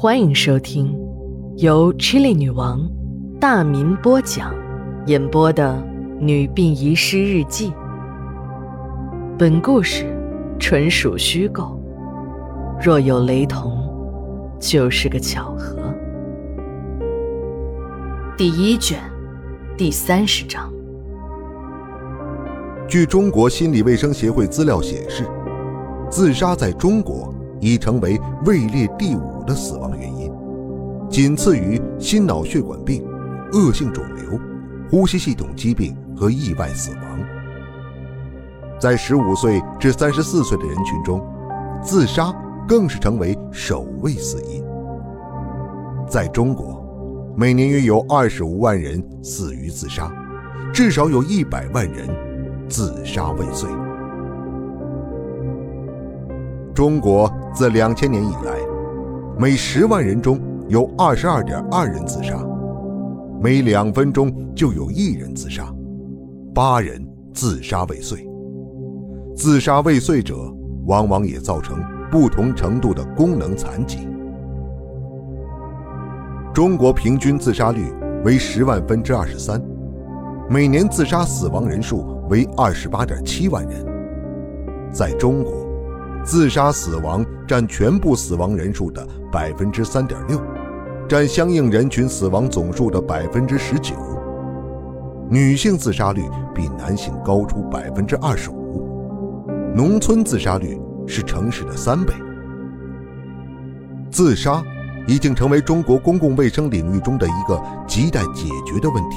欢迎收听由 Chili 女王大民播讲、演播的《女病遗失日记》。本故事纯属虚构，若有雷同，就是个巧合。第一卷第三十章。据中国心理卫生协会资料显示，自杀在中国已成为位列第五的死亡原因，仅次于心脑血管病、恶性肿瘤、呼吸系统疾病和意外死亡。在十五岁至三十四岁的人群中，自杀更是成为首位死因。在中国，每年约有二十五万人死于自杀，至少有一百万人。自杀未遂。中国自两千年以来，每十万人中有二十二点二人自杀，每两分钟就有一人自杀，八人自杀未遂。自杀未遂者往往也造成不同程度的功能残疾。中国平均自杀率为十万分之二十三，每年自杀死亡人数。为二十八点七万人，在中国，自杀死亡占全部死亡人数的百分之三点六，占相应人群死亡总数的百分之十九。女性自杀率比男性高出百分之二十五，农村自杀率是城市的三倍。自杀已经成为中国公共卫生领域中的一个亟待解决的问题。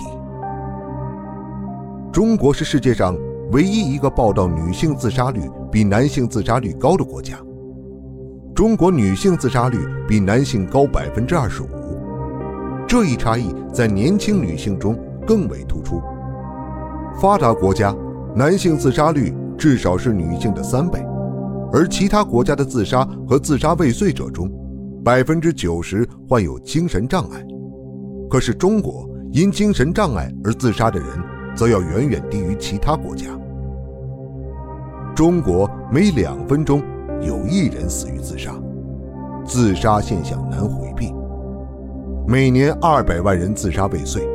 中国是世界上唯一一个报道女性自杀率比男性自杀率高的国家。中国女性自杀率比男性高百分之二十五，这一差异在年轻女性中更为突出。发达国家男性自杀率至少是女性的三倍，而其他国家的自杀和自杀未遂者中，百分之九十患有精神障碍。可是中国因精神障碍而自杀的人。则要远远低于其他国家。中国每两分钟有一人死于自杀，自杀现象难回避。每年二百万人自杀未遂，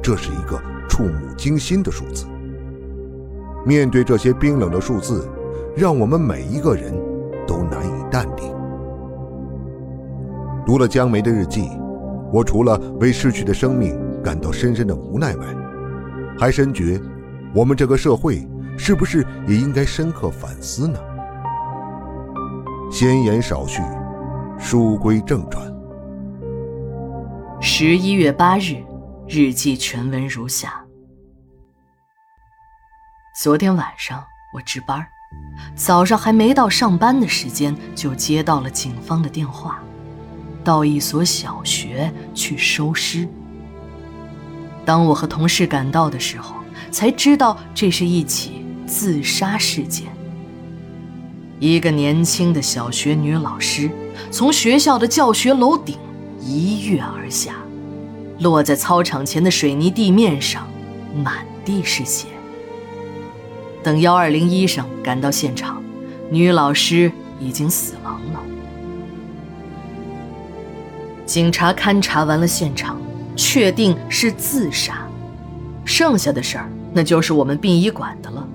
这是一个触目惊心的数字。面对这些冰冷的数字，让我们每一个人都难以淡定。读了江梅的日记，我除了为逝去的生命感到深深的无奈外，还深觉，我们这个社会是不是也应该深刻反思呢？闲言少叙，书归正传。十一月八日，日记全文如下：昨天晚上我值班，早上还没到上班的时间，就接到了警方的电话，到一所小学去收尸。当我和同事赶到的时候，才知道这是一起自杀事件。一个年轻的小学女老师从学校的教学楼顶一跃而下，落在操场前的水泥地面上，满地是血。等幺二零医生赶到现场，女老师已经死亡了。警察勘察完了现场。确定是自杀，剩下的事儿那就是我们殡仪馆的了。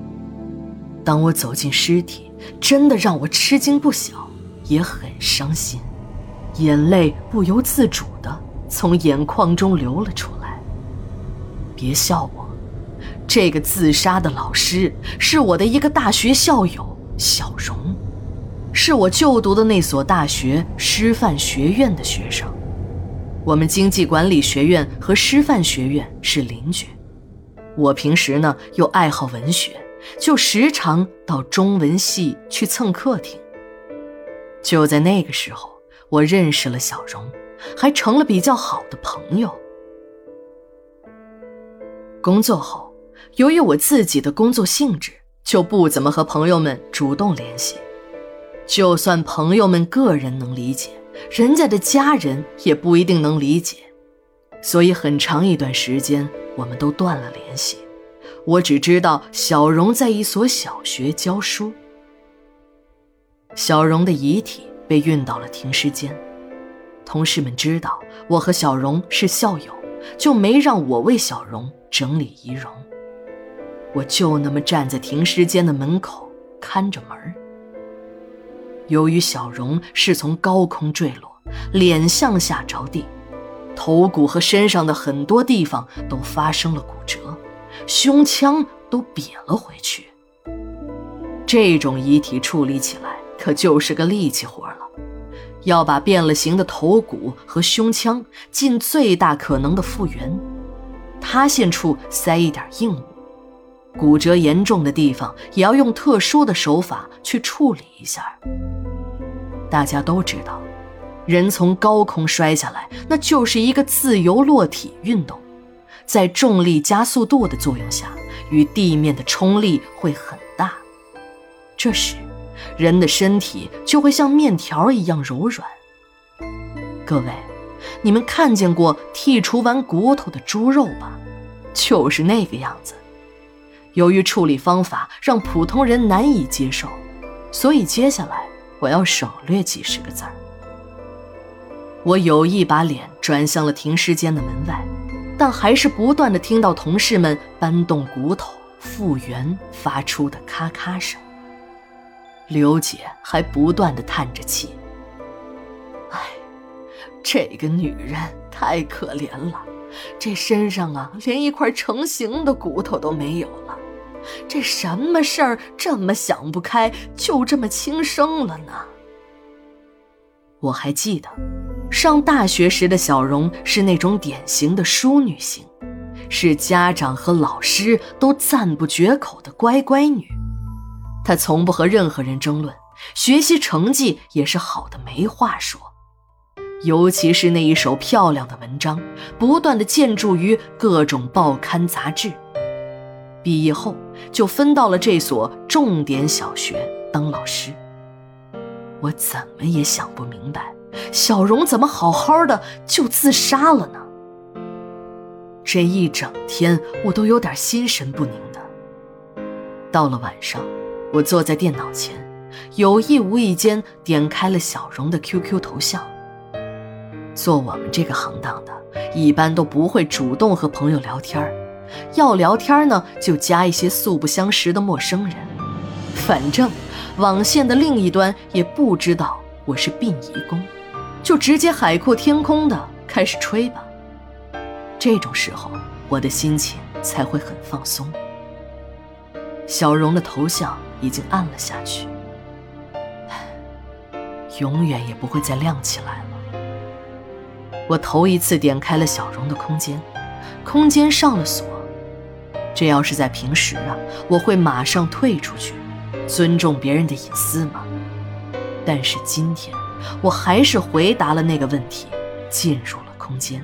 当我走进尸体，真的让我吃惊不小，也很伤心，眼泪不由自主的从眼眶中流了出来。别笑我，这个自杀的老师是我的一个大学校友小荣，是我就读的那所大学师范学院的学生。我们经济管理学院和师范学院是邻居，我平时呢又爱好文学，就时常到中文系去蹭课听。就在那个时候，我认识了小荣，还成了比较好的朋友。工作后，由于我自己的工作性质，就不怎么和朋友们主动联系，就算朋友们个人能理解。人家的家人也不一定能理解，所以很长一段时间我们都断了联系。我只知道小荣在一所小学教书。小荣的遗体被运到了停尸间，同事们知道我和小荣是校友，就没让我为小荣整理仪容。我就那么站在停尸间的门口看着门由于小荣是从高空坠落，脸向下着地，头骨和身上的很多地方都发生了骨折，胸腔都瘪了回去。这种遗体处理起来可就是个力气活了，要把变了形的头骨和胸腔尽最大可能的复原，塌陷处塞一点硬物。骨折严重的地方也要用特殊的手法去处理一下。大家都知道，人从高空摔下来，那就是一个自由落体运动，在重力加速度的作用下，与地面的冲力会很大。这时，人的身体就会像面条一样柔软。各位，你们看见过剔除完骨头的猪肉吧？就是那个样子。由于处理方法让普通人难以接受，所以接下来我要省略几十个字儿。我有意把脸转向了停尸间的门外，但还是不断的听到同事们搬动骨头复原发出的咔咔声。刘姐还不断的叹着气：“哎，这个女人太可怜了，这身上啊连一块成型的骨头都没有了。”这什么事儿这么想不开，就这么轻生了呢？我还记得，上大学时的小荣是那种典型的淑女型，是家长和老师都赞不绝口的乖乖女。她从不和任何人争论，学习成绩也是好的没话说，尤其是那一手漂亮的文章，不断的见诸于各种报刊杂志。毕业后就分到了这所重点小学当老师。我怎么也想不明白，小荣怎么好好的就自杀了呢？这一整天我都有点心神不宁的。到了晚上，我坐在电脑前，有意无意间点开了小荣的 QQ 头像。做我们这个行当的，一般都不会主动和朋友聊天。要聊天呢，就加一些素不相识的陌生人。反正网线的另一端也不知道我是殡仪工，就直接海阔天空的开始吹吧。这种时候，我的心情才会很放松。小荣的头像已经暗了下去，永远也不会再亮起来了。我头一次点开了小荣的空间，空间上了锁。这要是在平时啊，我会马上退出去，尊重别人的隐私嘛。但是今天，我还是回答了那个问题，进入了空间。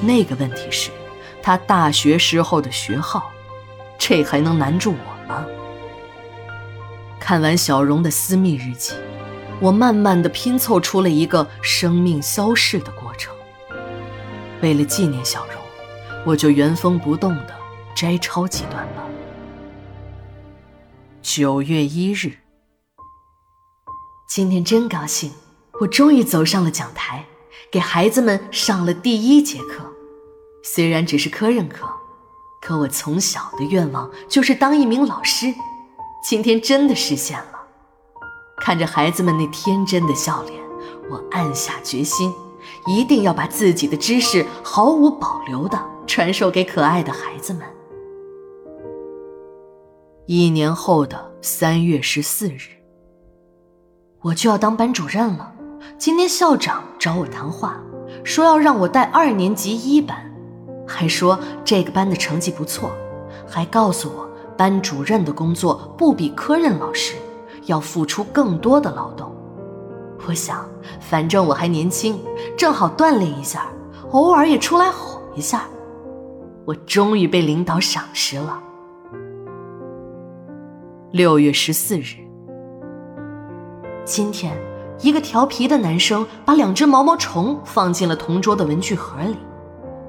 那个问题是，他大学时候的学号，这还能难住我吗？看完小荣的私密日记，我慢慢的拼凑出了一个生命消逝的过程。为了纪念小荣。我就原封不动的摘抄几段吧。九月一日，今天真高兴，我终于走上了讲台，给孩子们上了第一节课。虽然只是科任课，可我从小的愿望就是当一名老师，今天真的实现了。看着孩子们那天真的笑脸，我暗下决心，一定要把自己的知识毫无保留的。传授给可爱的孩子们。一年后的三月十四日，我就要当班主任了。今天校长找我谈话，说要让我带二年级一班，还说这个班的成绩不错，还告诉我班主任的工作不比科任老师，要付出更多的劳动。我想，反正我还年轻，正好锻炼一下，偶尔也出来吼一下。我终于被领导赏识了。六月十四日，今天，一个调皮的男生把两只毛毛虫放进了同桌的文具盒里，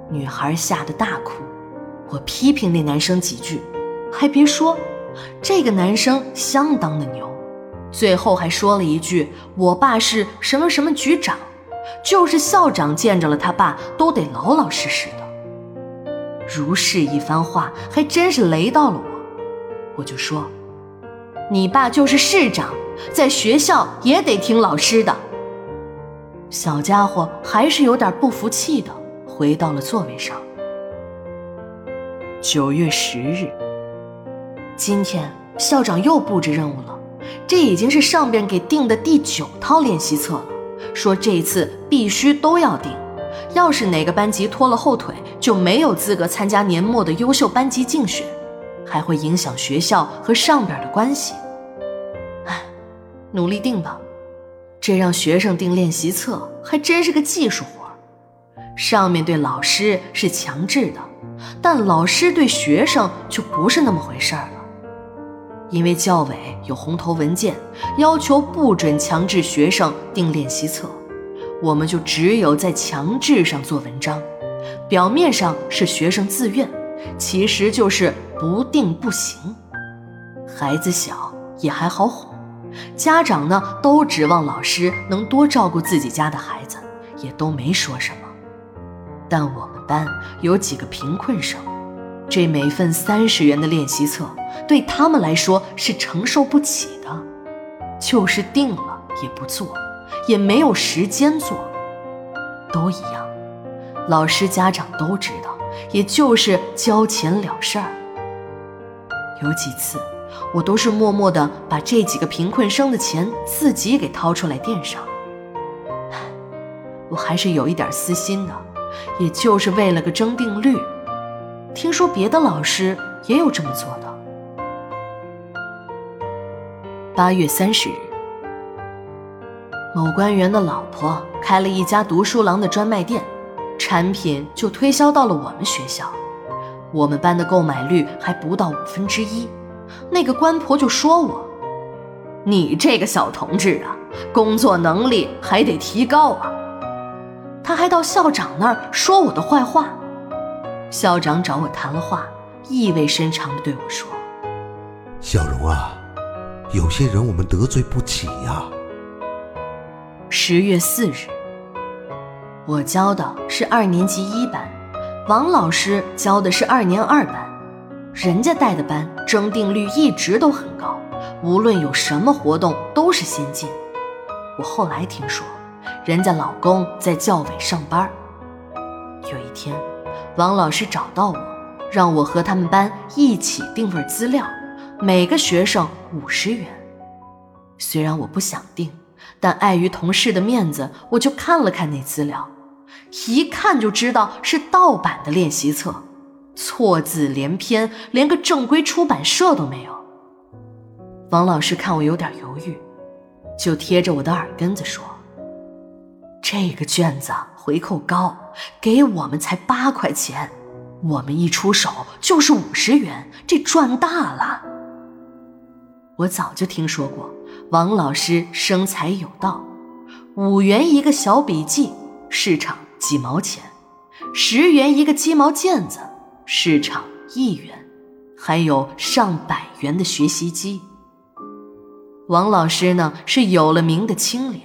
女孩吓得大哭。我批评那男生几句，还别说，这个男生相当的牛，最后还说了一句：“我爸是什么什么局长，就是校长见着了他爸都得老老实实的。如是一番话，还真是雷到了我。我就说：“你爸就是市长，在学校也得听老师的。”小家伙还是有点不服气的，回到了座位上。九月十日，今天校长又布置任务了，这已经是上边给定的第九套练习册了，说这次必须都要定，要是哪个班级拖了后腿，就没有资格参加年末的优秀班级竞选。还会影响学校和上边的关系。努力定吧。这让学生定练习册还真是个技术活上面对老师是强制的，但老师对学生就不是那么回事儿了。因为教委有红头文件，要求不准强制学生定练习册，我们就只有在强制上做文章。表面上是学生自愿，其实就是。不定不行，孩子小也还好哄，家长呢都指望老师能多照顾自己家的孩子，也都没说什么。但我们班有几个贫困生，这每份三十元的练习册对他们来说是承受不起的，就是定了也不做，也没有时间做，都一样，老师家长都知道，也就是交钱了事儿。有几次，我都是默默地把这几个贫困生的钱自己给掏出来垫上。我还是有一点私心的，也就是为了个争定律。听说别的老师也有这么做的。八月三十日，某官员的老婆开了一家读书郎的专卖店，产品就推销到了我们学校。我们班的购买率还不到五分之一，那个官婆就说我：“你这个小同志啊，工作能力还得提高啊。”他还到校长那儿说我的坏话。校长找我谈了话，意味深长地对我说：“小荣啊，有些人我们得罪不起呀。”十月四日，我教的是二年级一班。王老师教的是二年二班，人家带的班征订率一直都很高，无论有什么活动都是先进。我后来听说，人家老公在教委上班。有一天，王老师找到我，让我和他们班一起订份资料，每个学生五十元。虽然我不想订，但碍于同事的面子，我就看了看那资料。一看就知道是盗版的练习册，错字连篇，连个正规出版社都没有。王老师看我有点犹豫，就贴着我的耳根子说：“这个卷子回扣高，给我们才八块钱，我们一出手就是五十元，这赚大了。”我早就听说过王老师生财有道，五元一个小笔记，市场。几毛钱，十元一个鸡毛毽子，市场一元，还有上百元的学习机。王老师呢是有了名的清廉，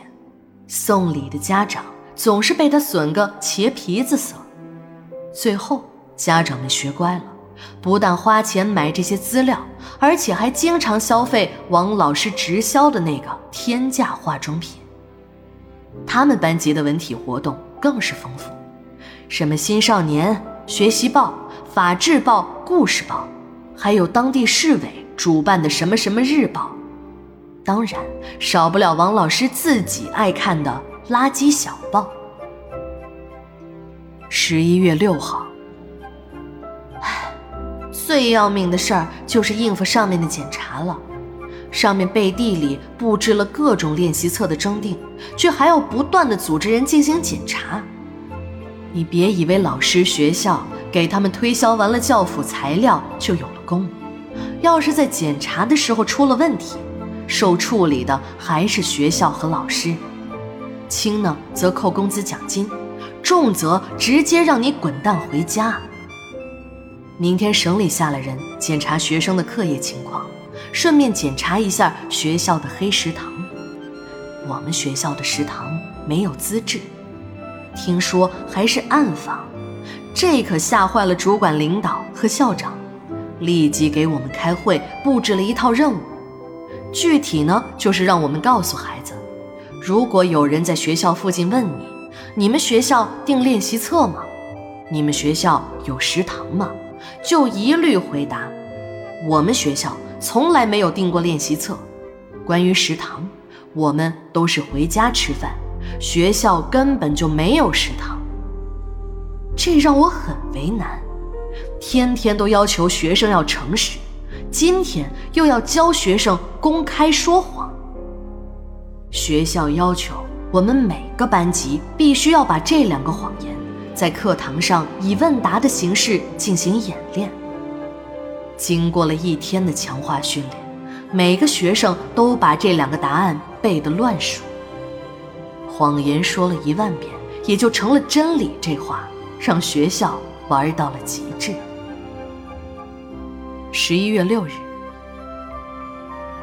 送礼的家长总是被他损个茄皮子色。最后家长们学乖了，不但花钱买这些资料，而且还经常消费王老师直销的那个天价化妆品。他们班级的文体活动。更是丰富，什么新少年学习报、法制报、故事报，还有当地市委主办的什么什么日报，当然少不了王老师自己爱看的垃圾小报。十一月六号，唉，最要命的事儿就是应付上面的检查了。上面背地里布置了各种练习册的征订，却还要不断的组织人进行检查。你别以为老师学校给他们推销完了教辅材料就有了功，要是在检查的时候出了问题，受处理的还是学校和老师。轻呢则扣工资奖金，重则直接让你滚蛋回家。明天省里下了人检查学生的课业情况。顺便检查一下学校的黑食堂。我们学校的食堂没有资质，听说还是暗访，这可吓坏了主管领导和校长，立即给我们开会布置了一套任务。具体呢，就是让我们告诉孩子，如果有人在学校附近问你，你们学校订练习册吗？你们学校有食堂吗？就一律回答，我们学校从来没有订过练习册。关于食堂，我们都是回家吃饭，学校根本就没有食堂。这让我很为难，天天都要求学生要诚实。今天又要教学生公开说谎。学校要求我们每个班级必须要把这两个谎言在课堂上以问答的形式进行演练。经过了一天的强化训练，每个学生都把这两个答案背得乱数。谎言说了一万遍也就成了真理，这话让学校玩到了极致。十一月六日，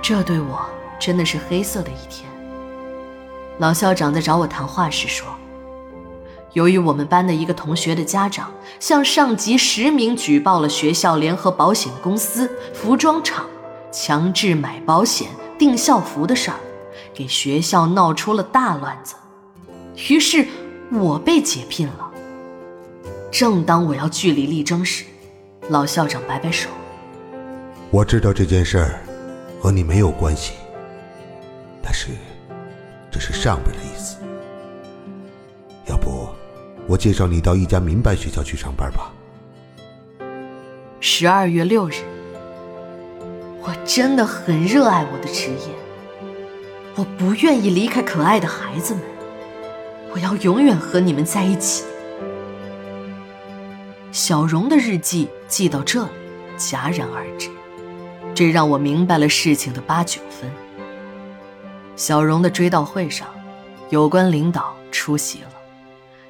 这对我真的是黑色的一天。老校长在找我谈话时说：“由于我们班的一个同学的家长向上级实名举报了学校联合保险公司、服装厂强制买保险、订校服的事儿，给学校闹出了大乱子。于是，我被解聘了。正当我要据理力争时，老校长摆摆手。”我知道这件事儿和你没有关系，但是这是上边的意思。要不，我介绍你到一家民办学校去上班吧。十二月六日，我真的很热爱我的职业，我不愿意离开可爱的孩子们，我要永远和你们在一起。小荣的日记记到这里，戛然而止。这让我明白了事情的八九分。小荣的追悼会上，有关领导出席了，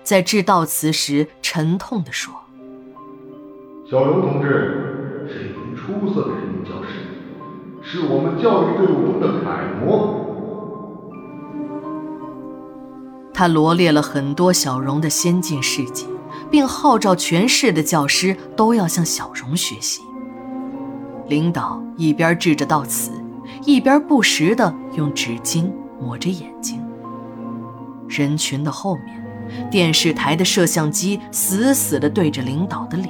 在致悼词时沉痛地说：“小荣同志是一名出色的人民教师，是我们教育队伍中的楷模。”他罗列了很多小荣的先进事迹，并号召全市的教师都要向小荣学习。领导一边致着悼词，一边不时地用纸巾抹着眼睛。人群的后面，电视台的摄像机死死地对着领导的脸。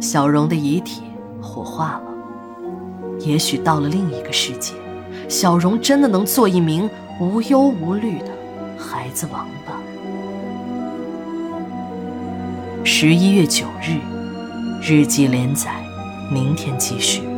小荣的遗体火化了，也许到了另一个世界，小荣真的能做一名无忧无虑的孩子王吧。十一月九日，日记连载。明天继续。